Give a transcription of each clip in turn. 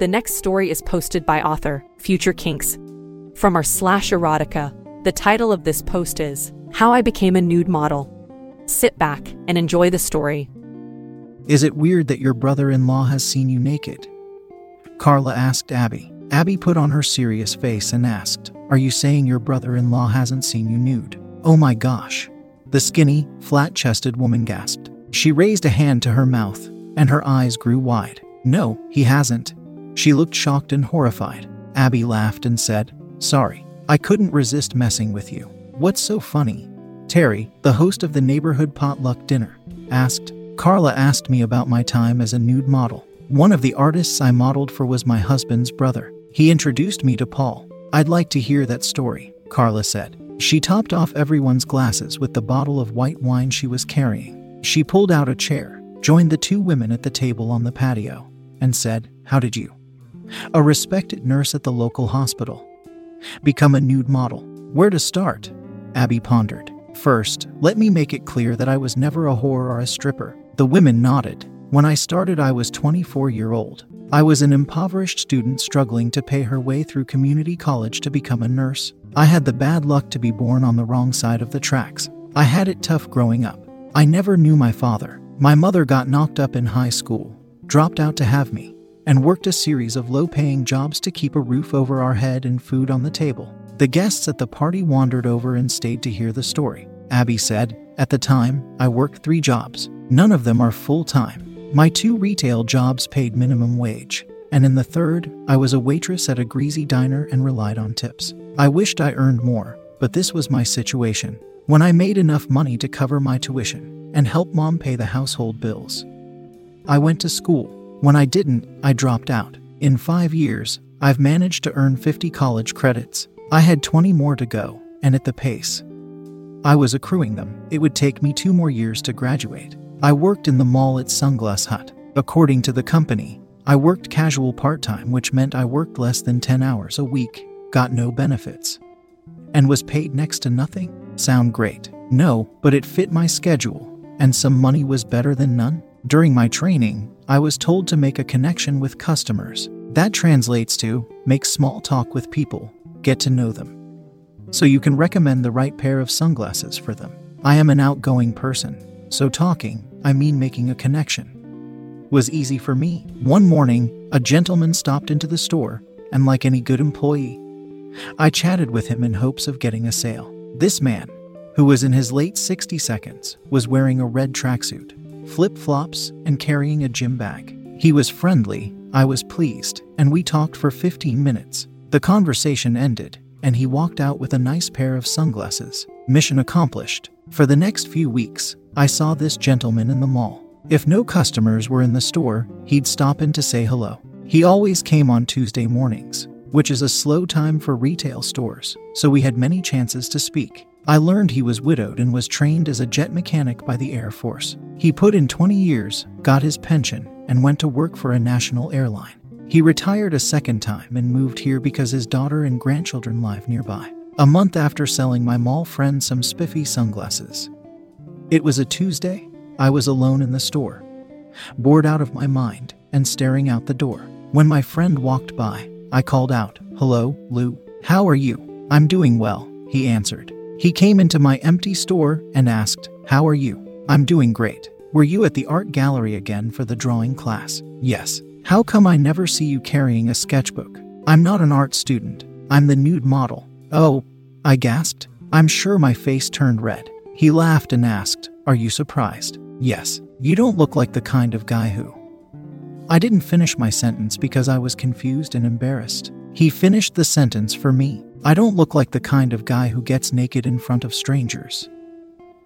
The next story is posted by author Future Kinks. From our slash erotica, the title of this post is How I Became a Nude Model. Sit back and enjoy the story. Is it weird that your brother in law has seen you naked? Carla asked Abby. Abby put on her serious face and asked, Are you saying your brother in law hasn't seen you nude? Oh my gosh. The skinny, flat chested woman gasped. She raised a hand to her mouth, and her eyes grew wide. No, he hasn't. She looked shocked and horrified. Abby laughed and said, Sorry, I couldn't resist messing with you. What's so funny? Terry, the host of the neighborhood potluck dinner, asked. Carla asked me about my time as a nude model. One of the artists I modeled for was my husband's brother. He introduced me to Paul. I'd like to hear that story, Carla said. She topped off everyone's glasses with the bottle of white wine she was carrying. She pulled out a chair, joined the two women at the table on the patio, and said, How did you? A respected nurse at the local hospital. Become a nude model. Where to start? Abby pondered. First, let me make it clear that I was never a whore or a stripper. The women nodded. When I started, I was 24 year old. I was an impoverished student struggling to pay her way through community college to become a nurse. I had the bad luck to be born on the wrong side of the tracks. I had it tough growing up. I never knew my father. My mother got knocked up in high school, dropped out to have me and worked a series of low paying jobs to keep a roof over our head and food on the table. The guests at the party wandered over and stayed to hear the story. Abby said, At the time, I worked three jobs. None of them are full time. My two retail jobs paid minimum wage. And in the third, I was a waitress at a greasy diner and relied on tips. I wished I earned more, but this was my situation. When I made enough money to cover my tuition and help mom pay the household bills, I went to school when I didn't, I dropped out. In five years, I've managed to earn 50 college credits. I had 20 more to go, and at the pace I was accruing them, it would take me two more years to graduate. I worked in the mall at Sunglass Hut. According to the company, I worked casual part time, which meant I worked less than 10 hours a week, got no benefits, and was paid next to nothing. Sound great? No, but it fit my schedule, and some money was better than none. During my training, I was told to make a connection with customers. That translates to make small talk with people, get to know them. So you can recommend the right pair of sunglasses for them. I am an outgoing person, so talking, I mean making a connection, was easy for me. One morning, a gentleman stopped into the store, and like any good employee, I chatted with him in hopes of getting a sale. This man, who was in his late 60 seconds, was wearing a red tracksuit flip flops, and carrying a gym bag. He was friendly, I was pleased, and we talked for 15 minutes. The conversation ended, and he walked out with a nice pair of sunglasses. Mission accomplished. For the next few weeks, I saw this gentleman in the mall. If no customers were in the store, he'd stop in to say hello. He always came on Tuesday mornings, which is a slow time for retail stores, so we had many chances to speak. I learned he was widowed and was trained as a jet mechanic by the Air Force. He put in 20 years, got his pension, and went to work for a national airline. He retired a second time and moved here because his daughter and grandchildren live nearby. A month after selling my mall friend some spiffy sunglasses. It was a Tuesday. I was alone in the store, bored out of my mind, and staring out the door. When my friend walked by, I called out, Hello, Lou. How are you? I'm doing well, he answered. He came into my empty store and asked, How are you? I'm doing great. Were you at the art gallery again for the drawing class? Yes. How come I never see you carrying a sketchbook? I'm not an art student. I'm the nude model. Oh, I gasped. I'm sure my face turned red. He laughed and asked, Are you surprised? Yes. You don't look like the kind of guy who. I didn't finish my sentence because I was confused and embarrassed. He finished the sentence for me. I don't look like the kind of guy who gets naked in front of strangers.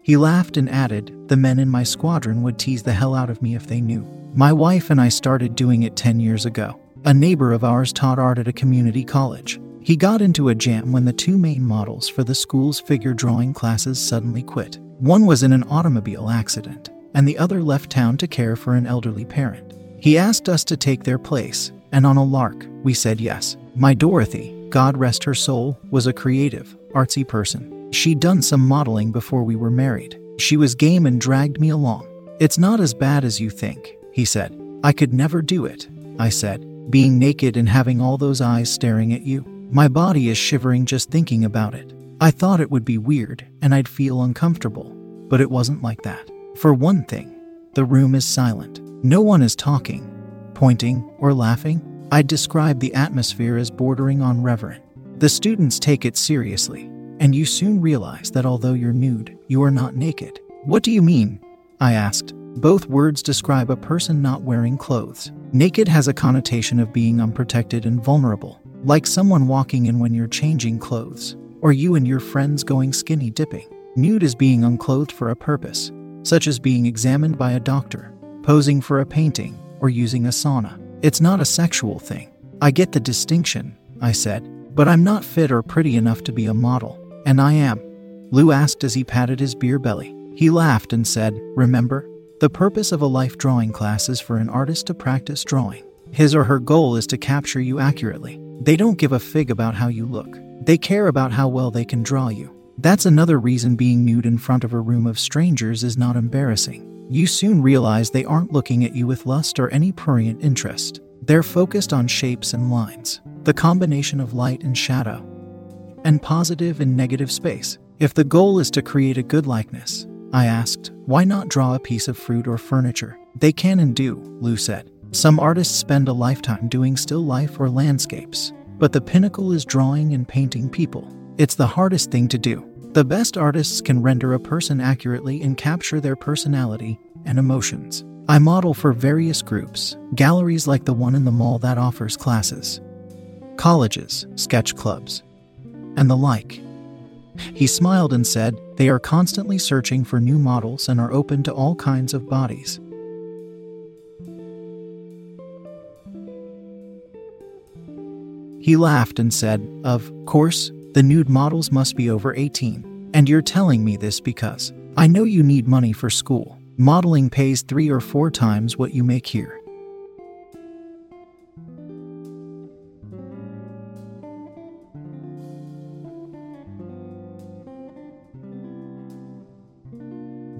He laughed and added, The men in my squadron would tease the hell out of me if they knew. My wife and I started doing it 10 years ago. A neighbor of ours taught art at a community college. He got into a jam when the two main models for the school's figure drawing classes suddenly quit. One was in an automobile accident, and the other left town to care for an elderly parent. He asked us to take their place, and on a lark, we said yes. My Dorothy, God rest her soul, was a creative, artsy person. She'd done some modeling before we were married. She was game and dragged me along. It's not as bad as you think, he said. I could never do it, I said, being naked and having all those eyes staring at you. My body is shivering just thinking about it. I thought it would be weird and I'd feel uncomfortable, but it wasn't like that. For one thing, the room is silent. No one is talking, pointing, or laughing. I'd describe the atmosphere as bordering on reverent. The students take it seriously, and you soon realize that although you're nude, you are not naked. What do you mean? I asked. Both words describe a person not wearing clothes. Naked has a connotation of being unprotected and vulnerable like someone walking in when you're changing clothes, or you and your friends going skinny dipping. Nude is being unclothed for a purpose, such as being examined by a doctor, posing for a painting, or using a sauna. It's not a sexual thing. I get the distinction, I said, but I'm not fit or pretty enough to be a model, and I am. Lou asked as he patted his beer belly. He laughed and said, Remember? The purpose of a life drawing class is for an artist to practice drawing. His or her goal is to capture you accurately. They don't give a fig about how you look. They care about how well they can draw you. That's another reason being nude in front of a room of strangers is not embarrassing. You soon realize they aren't looking at you with lust or any prurient interest. They're focused on shapes and lines, the combination of light and shadow, and positive and negative space. If the goal is to create a good likeness, I asked, why not draw a piece of fruit or furniture? They can and do, Lou said. Some artists spend a lifetime doing still life or landscapes, but the pinnacle is drawing and painting people. It's the hardest thing to do. The best artists can render a person accurately and capture their personality and emotions. I model for various groups, galleries like the one in the mall that offers classes, colleges, sketch clubs, and the like. He smiled and said, They are constantly searching for new models and are open to all kinds of bodies. He laughed and said, Of course, the nude models must be over 18. And you're telling me this because I know you need money for school. Modeling pays three or four times what you make here.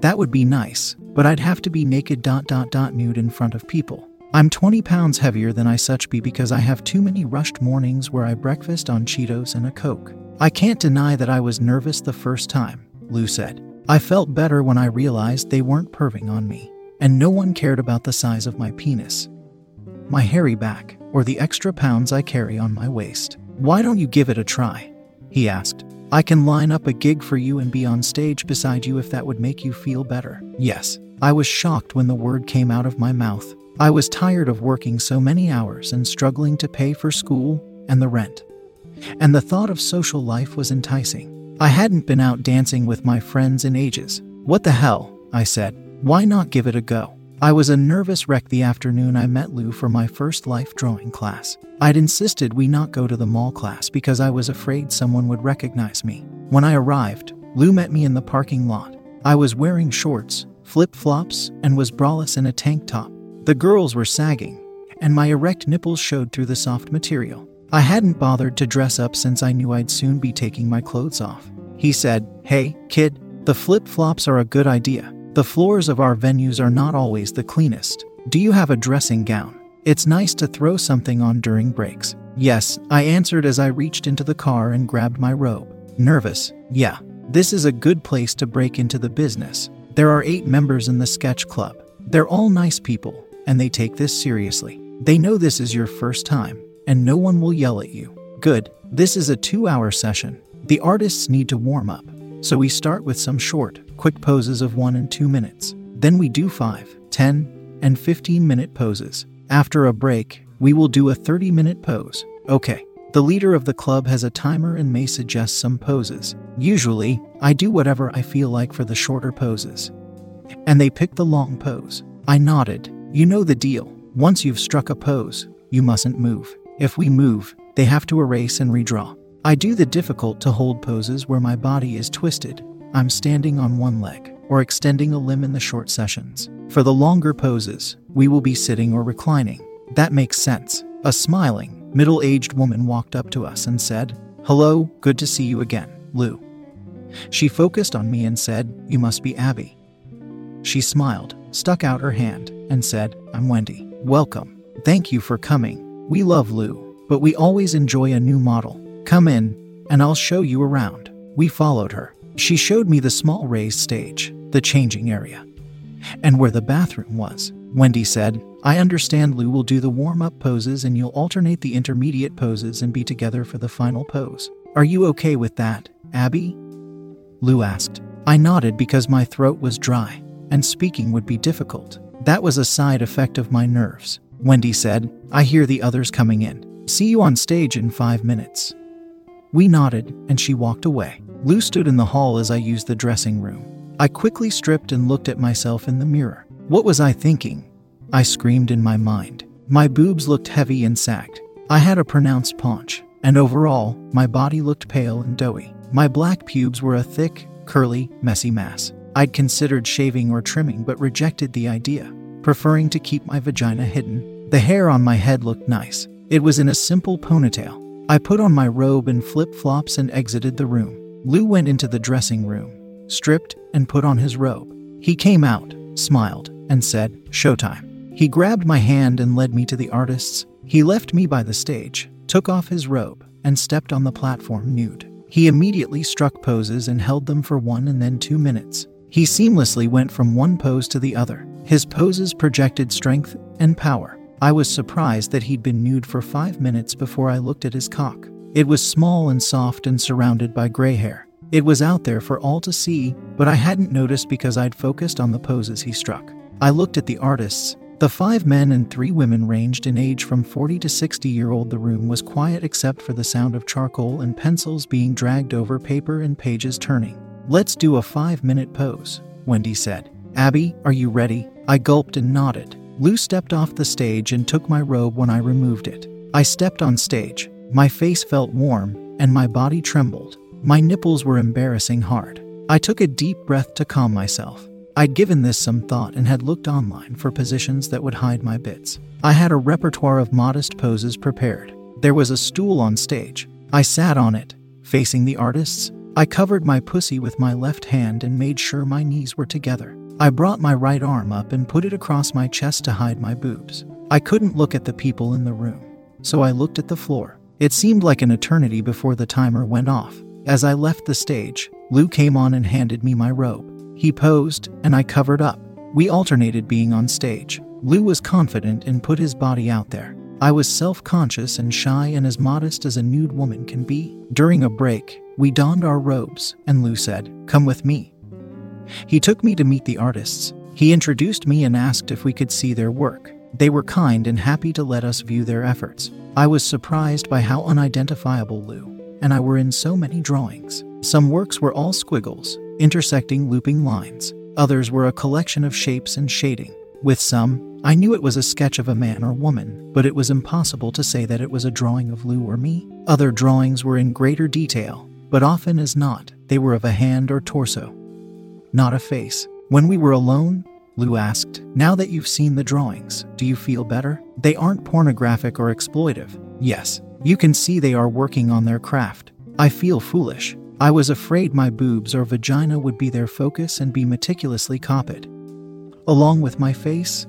That would be nice, but I'd have to be naked dot dot dot nude in front of people. I'm 20 pounds heavier than I such be because I have too many rushed mornings where I breakfast on Cheetos and a Coke. I can't deny that I was nervous the first time, Lou said. I felt better when I realized they weren't perving on me, and no one cared about the size of my penis, my hairy back, or the extra pounds I carry on my waist. Why don't you give it a try? He asked. I can line up a gig for you and be on stage beside you if that would make you feel better. Yes, I was shocked when the word came out of my mouth. I was tired of working so many hours and struggling to pay for school and the rent. And the thought of social life was enticing. I hadn't been out dancing with my friends in ages. What the hell? I said. Why not give it a go? I was a nervous wreck the afternoon I met Lou for my first life drawing class. I'd insisted we not go to the mall class because I was afraid someone would recognize me. When I arrived, Lou met me in the parking lot. I was wearing shorts, flip flops, and was braless in a tank top. The girls were sagging, and my erect nipples showed through the soft material. I hadn't bothered to dress up since I knew I'd soon be taking my clothes off. He said, Hey, kid, the flip flops are a good idea. The floors of our venues are not always the cleanest. Do you have a dressing gown? It's nice to throw something on during breaks. Yes, I answered as I reached into the car and grabbed my robe. Nervous, yeah. This is a good place to break into the business. There are eight members in the sketch club. They're all nice people, and they take this seriously. They know this is your first time, and no one will yell at you. Good. This is a two hour session. The artists need to warm up, so we start with some short, quick poses of one and two minutes. Then we do 5, 10, and 15 minute poses. After a break, we will do a 30 minute pose. Okay. The leader of the club has a timer and may suggest some poses. Usually, I do whatever I feel like for the shorter poses. And they pick the long pose. I nodded. You know the deal. Once you've struck a pose, you mustn't move. If we move, they have to erase and redraw. I do the difficult to hold poses where my body is twisted. I'm standing on one leg or extending a limb in the short sessions. For the longer poses, we will be sitting or reclining. That makes sense. A smiling, middle aged woman walked up to us and said, Hello, good to see you again, Lou. She focused on me and said, You must be Abby. She smiled, stuck out her hand, and said, I'm Wendy. Welcome. Thank you for coming. We love Lou, but we always enjoy a new model. Come in, and I'll show you around. We followed her. She showed me the small raised stage, the changing area, and where the bathroom was. Wendy said, I understand Lou will do the warm up poses and you'll alternate the intermediate poses and be together for the final pose. Are you okay with that, Abby? Lou asked. I nodded because my throat was dry, and speaking would be difficult. That was a side effect of my nerves. Wendy said, I hear the others coming in. See you on stage in five minutes. We nodded, and she walked away. Lou stood in the hall as I used the dressing room. I quickly stripped and looked at myself in the mirror. What was I thinking? I screamed in my mind. My boobs looked heavy and sagged. I had a pronounced paunch, and overall, my body looked pale and doughy. My black pubes were a thick, curly, messy mass. I'd considered shaving or trimming but rejected the idea, preferring to keep my vagina hidden. The hair on my head looked nice. It was in a simple ponytail. I put on my robe and flip flops and exited the room. Lou went into the dressing room, stripped, and put on his robe. He came out, smiled, and said, Showtime. He grabbed my hand and led me to the artists. He left me by the stage, took off his robe, and stepped on the platform nude. He immediately struck poses and held them for one and then two minutes. He seamlessly went from one pose to the other. His poses projected strength and power. I was surprised that he'd been nude for five minutes before I looked at his cock. It was small and soft and surrounded by gray hair. It was out there for all to see, but I hadn't noticed because I'd focused on the poses he struck. I looked at the artists, the five men and three women ranged in age from 40 to 60 year old. The room was quiet except for the sound of charcoal and pencils being dragged over paper and pages turning. Let's do a five minute pose, Wendy said. Abby, are you ready? I gulped and nodded. Lou stepped off the stage and took my robe when I removed it. I stepped on stage. My face felt warm, and my body trembled. My nipples were embarrassing hard. I took a deep breath to calm myself. I'd given this some thought and had looked online for positions that would hide my bits. I had a repertoire of modest poses prepared. There was a stool on stage. I sat on it, facing the artists. I covered my pussy with my left hand and made sure my knees were together. I brought my right arm up and put it across my chest to hide my boobs. I couldn't look at the people in the room, so I looked at the floor. It seemed like an eternity before the timer went off. As I left the stage, Lou came on and handed me my robe. He posed, and I covered up. We alternated being on stage. Lou was confident and put his body out there. I was self conscious and shy and as modest as a nude woman can be. During a break, we donned our robes, and Lou said, Come with me. He took me to meet the artists. He introduced me and asked if we could see their work. They were kind and happy to let us view their efforts. I was surprised by how unidentifiable Lou and I were in so many drawings. Some works were all squiggles, intersecting looping lines. Others were a collection of shapes and shading. With some, I knew it was a sketch of a man or woman, but it was impossible to say that it was a drawing of Lou or me. Other drawings were in greater detail, but often as not, they were of a hand or torso, not a face. When we were alone, Lou asked, Now that you've seen the drawings, do you feel better? They aren't pornographic or exploitive. Yes, you can see they are working on their craft. I feel foolish. I was afraid my boobs or vagina would be their focus and be meticulously copied. Along with my face,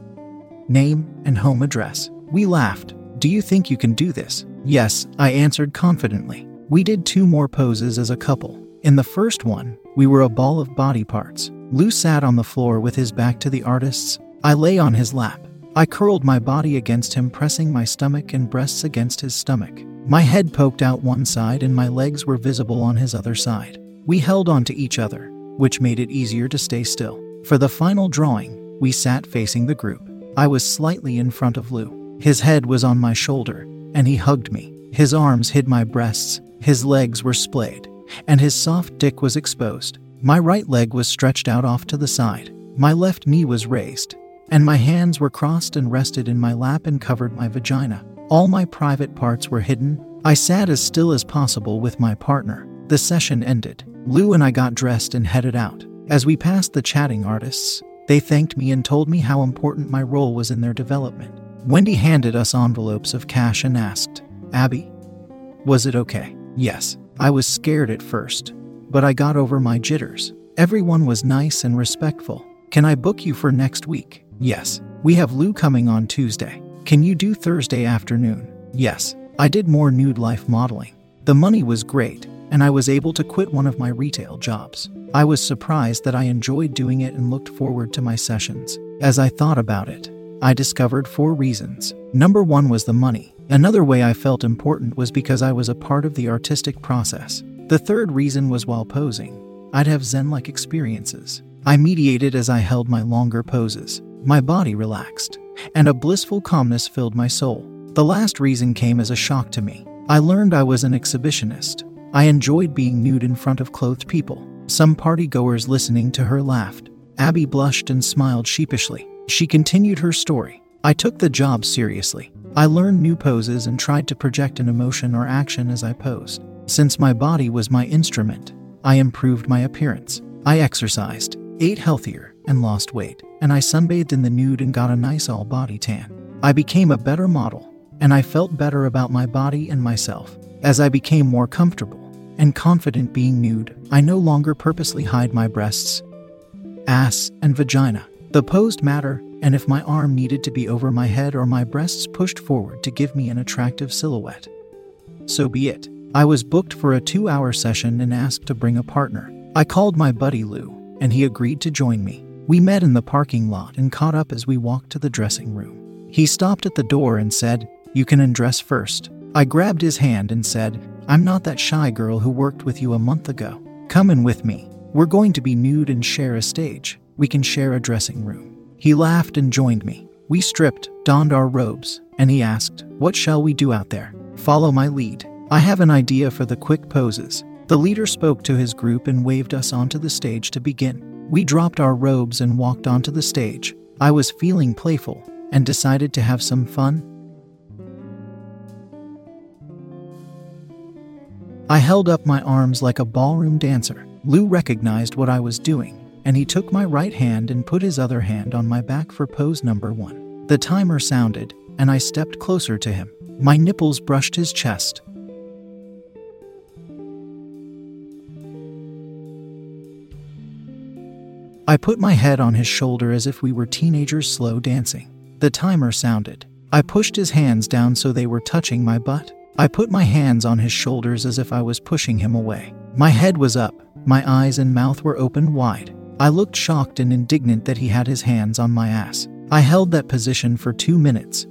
name, and home address. We laughed. Do you think you can do this? Yes, I answered confidently. We did two more poses as a couple. In the first one, we were a ball of body parts. Lou sat on the floor with his back to the artists. I lay on his lap. I curled my body against him, pressing my stomach and breasts against his stomach. My head poked out one side and my legs were visible on his other side. We held on to each other, which made it easier to stay still. For the final drawing, we sat facing the group. I was slightly in front of Lou. His head was on my shoulder, and he hugged me. His arms hid my breasts, his legs were splayed, and his soft dick was exposed. My right leg was stretched out off to the side. My left knee was raised, and my hands were crossed and rested in my lap and covered my vagina. All my private parts were hidden. I sat as still as possible with my partner. The session ended. Lou and I got dressed and headed out. As we passed the chatting artists, they thanked me and told me how important my role was in their development. Wendy handed us envelopes of cash and asked, Abby, was it okay? Yes. I was scared at first, but I got over my jitters. Everyone was nice and respectful. Can I book you for next week? Yes. We have Lou coming on Tuesday. Can you do Thursday afternoon? Yes. I did more nude life modeling. The money was great, and I was able to quit one of my retail jobs. I was surprised that I enjoyed doing it and looked forward to my sessions. As I thought about it, I discovered four reasons. Number one was the money. Another way I felt important was because I was a part of the artistic process. The third reason was while posing, I'd have Zen like experiences. I mediated as I held my longer poses. My body relaxed, and a blissful calmness filled my soul. The last reason came as a shock to me. I learned I was an exhibitionist. I enjoyed being nude in front of clothed people. Some partygoers listening to her laughed. Abby blushed and smiled sheepishly. She continued her story. I took the job seriously. I learned new poses and tried to project an emotion or action as I posed. Since my body was my instrument, I improved my appearance. I exercised, ate healthier, and lost weight, and I sunbathed in the nude and got a nice all body tan. I became a better model, and I felt better about my body and myself. As I became more comfortable and confident being nude, I no longer purposely hide my breasts, ass, and vagina. The posed matter, and if my arm needed to be over my head or my breasts pushed forward to give me an attractive silhouette. So be it. I was booked for a two hour session and asked to bring a partner. I called my buddy Lou, and he agreed to join me. We met in the parking lot and caught up as we walked to the dressing room. He stopped at the door and said, You can undress first. I grabbed his hand and said, I'm not that shy girl who worked with you a month ago. Come in with me. We're going to be nude and share a stage. We can share a dressing room. He laughed and joined me. We stripped, donned our robes, and he asked, What shall we do out there? Follow my lead. I have an idea for the quick poses. The leader spoke to his group and waved us onto the stage to begin. We dropped our robes and walked onto the stage. I was feeling playful and decided to have some fun. I held up my arms like a ballroom dancer. Lou recognized what I was doing, and he took my right hand and put his other hand on my back for pose number one. The timer sounded, and I stepped closer to him. My nipples brushed his chest, I put my head on his shoulder as if we were teenagers slow dancing. The timer sounded. I pushed his hands down so they were touching my butt. I put my hands on his shoulders as if I was pushing him away. My head was up, my eyes and mouth were opened wide. I looked shocked and indignant that he had his hands on my ass. I held that position for two minutes.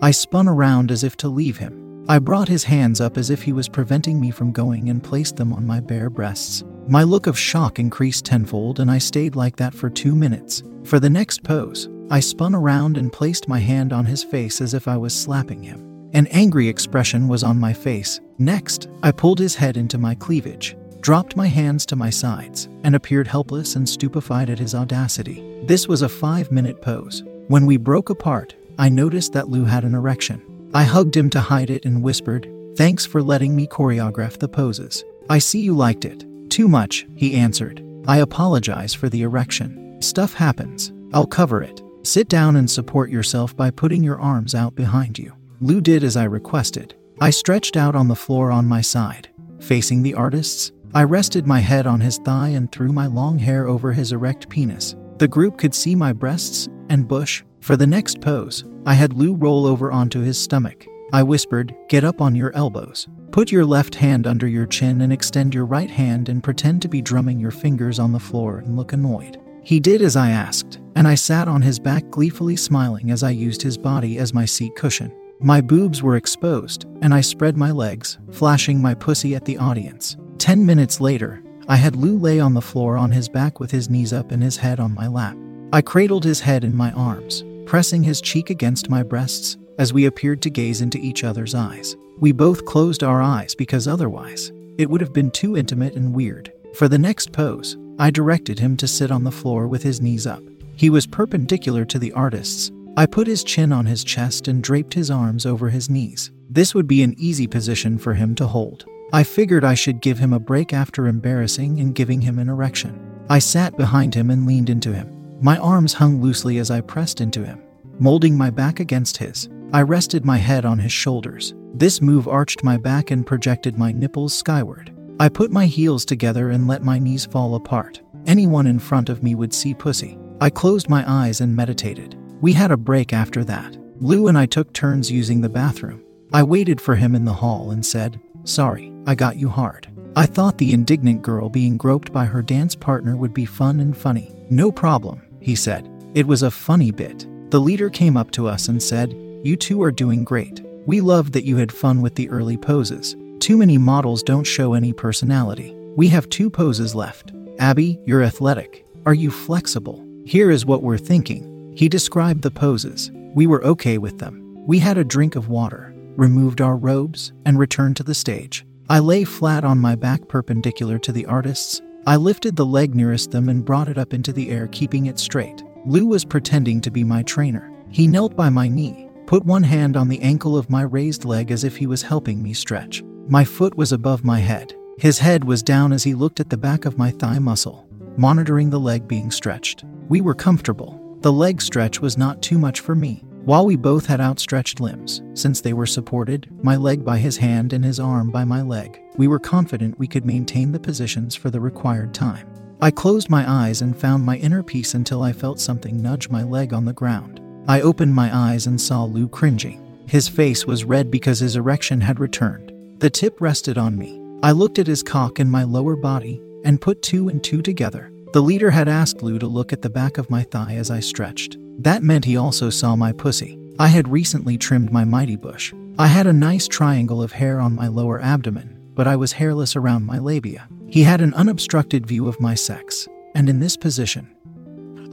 I spun around as if to leave him. I brought his hands up as if he was preventing me from going and placed them on my bare breasts. My look of shock increased tenfold, and I stayed like that for two minutes. For the next pose, I spun around and placed my hand on his face as if I was slapping him. An angry expression was on my face. Next, I pulled his head into my cleavage, dropped my hands to my sides, and appeared helpless and stupefied at his audacity. This was a five minute pose. When we broke apart, I noticed that Lou had an erection. I hugged him to hide it and whispered, Thanks for letting me choreograph the poses. I see you liked it. Too much, he answered. I apologize for the erection. Stuff happens. I'll cover it. Sit down and support yourself by putting your arms out behind you. Lou did as I requested. I stretched out on the floor on my side. Facing the artists, I rested my head on his thigh and threw my long hair over his erect penis. The group could see my breasts and bush. For the next pose, I had Lou roll over onto his stomach. I whispered, Get up on your elbows. Put your left hand under your chin and extend your right hand and pretend to be drumming your fingers on the floor and look annoyed. He did as I asked, and I sat on his back gleefully smiling as I used his body as my seat cushion. My boobs were exposed, and I spread my legs, flashing my pussy at the audience. Ten minutes later, I had Lou lay on the floor on his back with his knees up and his head on my lap. I cradled his head in my arms, pressing his cheek against my breasts as we appeared to gaze into each other's eyes. We both closed our eyes because otherwise, it would have been too intimate and weird. For the next pose, I directed him to sit on the floor with his knees up. He was perpendicular to the artist's. I put his chin on his chest and draped his arms over his knees. This would be an easy position for him to hold. I figured I should give him a break after embarrassing and giving him an erection. I sat behind him and leaned into him. My arms hung loosely as I pressed into him, molding my back against his. I rested my head on his shoulders. This move arched my back and projected my nipples skyward. I put my heels together and let my knees fall apart. Anyone in front of me would see pussy. I closed my eyes and meditated. We had a break after that. Lou and I took turns using the bathroom. I waited for him in the hall and said, Sorry, I got you hard. I thought the indignant girl being groped by her dance partner would be fun and funny. No problem, he said. It was a funny bit. The leader came up to us and said, You two are doing great. We loved that you had fun with the early poses. Too many models don't show any personality. We have two poses left. Abby, you're athletic. Are you flexible? Here is what we're thinking. He described the poses. We were okay with them. We had a drink of water, removed our robes, and returned to the stage. I lay flat on my back perpendicular to the artists. I lifted the leg nearest them and brought it up into the air, keeping it straight. Lou was pretending to be my trainer. He knelt by my knee, put one hand on the ankle of my raised leg as if he was helping me stretch. My foot was above my head. His head was down as he looked at the back of my thigh muscle, monitoring the leg being stretched. We were comfortable. The leg stretch was not too much for me. While we both had outstretched limbs, since they were supported, my leg by his hand and his arm by my leg, we were confident we could maintain the positions for the required time. I closed my eyes and found my inner peace until I felt something nudge my leg on the ground. I opened my eyes and saw Lou cringing. His face was red because his erection had returned. The tip rested on me. I looked at his cock and my lower body and put two and two together. The leader had asked Lou to look at the back of my thigh as I stretched. That meant he also saw my pussy. I had recently trimmed my mighty bush. I had a nice triangle of hair on my lower abdomen, but I was hairless around my labia. He had an unobstructed view of my sex, and in this position,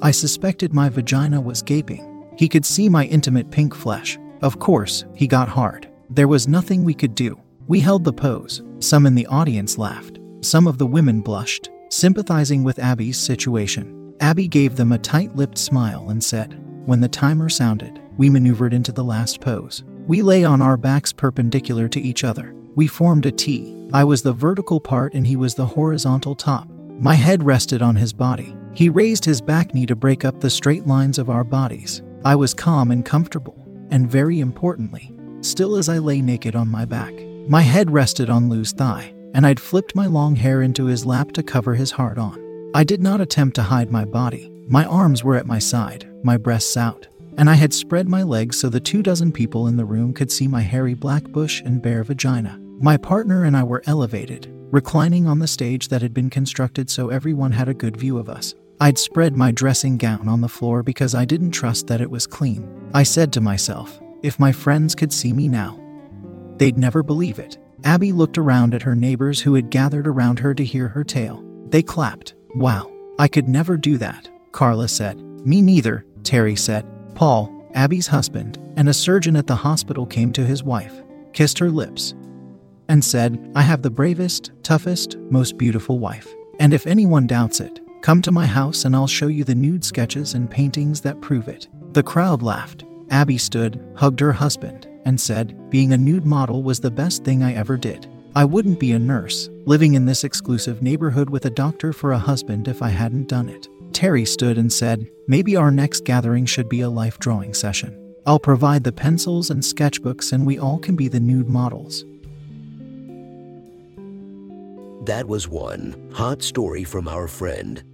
I suspected my vagina was gaping. He could see my intimate pink flesh. Of course, he got hard. There was nothing we could do. We held the pose. Some in the audience laughed. Some of the women blushed, sympathizing with Abby's situation. Abby gave them a tight lipped smile and said, When the timer sounded, we maneuvered into the last pose. We lay on our backs perpendicular to each other. We formed a T. I was the vertical part and he was the horizontal top. My head rested on his body. He raised his back knee to break up the straight lines of our bodies. I was calm and comfortable, and very importantly, still as I lay naked on my back. My head rested on Lou's thigh, and I'd flipped my long hair into his lap to cover his heart on. I did not attempt to hide my body. My arms were at my side, my breasts out, and I had spread my legs so the two dozen people in the room could see my hairy black bush and bare vagina. My partner and I were elevated, reclining on the stage that had been constructed so everyone had a good view of us. I'd spread my dressing gown on the floor because I didn't trust that it was clean. I said to myself, if my friends could see me now, They'd never believe it. Abby looked around at her neighbors who had gathered around her to hear her tale. They clapped. Wow, I could never do that, Carla said. Me neither, Terry said. Paul, Abby's husband, and a surgeon at the hospital came to his wife, kissed her lips, and said, I have the bravest, toughest, most beautiful wife. And if anyone doubts it, come to my house and I'll show you the nude sketches and paintings that prove it. The crowd laughed. Abby stood, hugged her husband, and said, Being a nude model was the best thing I ever did. I wouldn't be a nurse, living in this exclusive neighborhood with a doctor for a husband if I hadn't done it. Terry stood and said, Maybe our next gathering should be a life drawing session. I'll provide the pencils and sketchbooks, and we all can be the nude models. That was one hot story from our friend.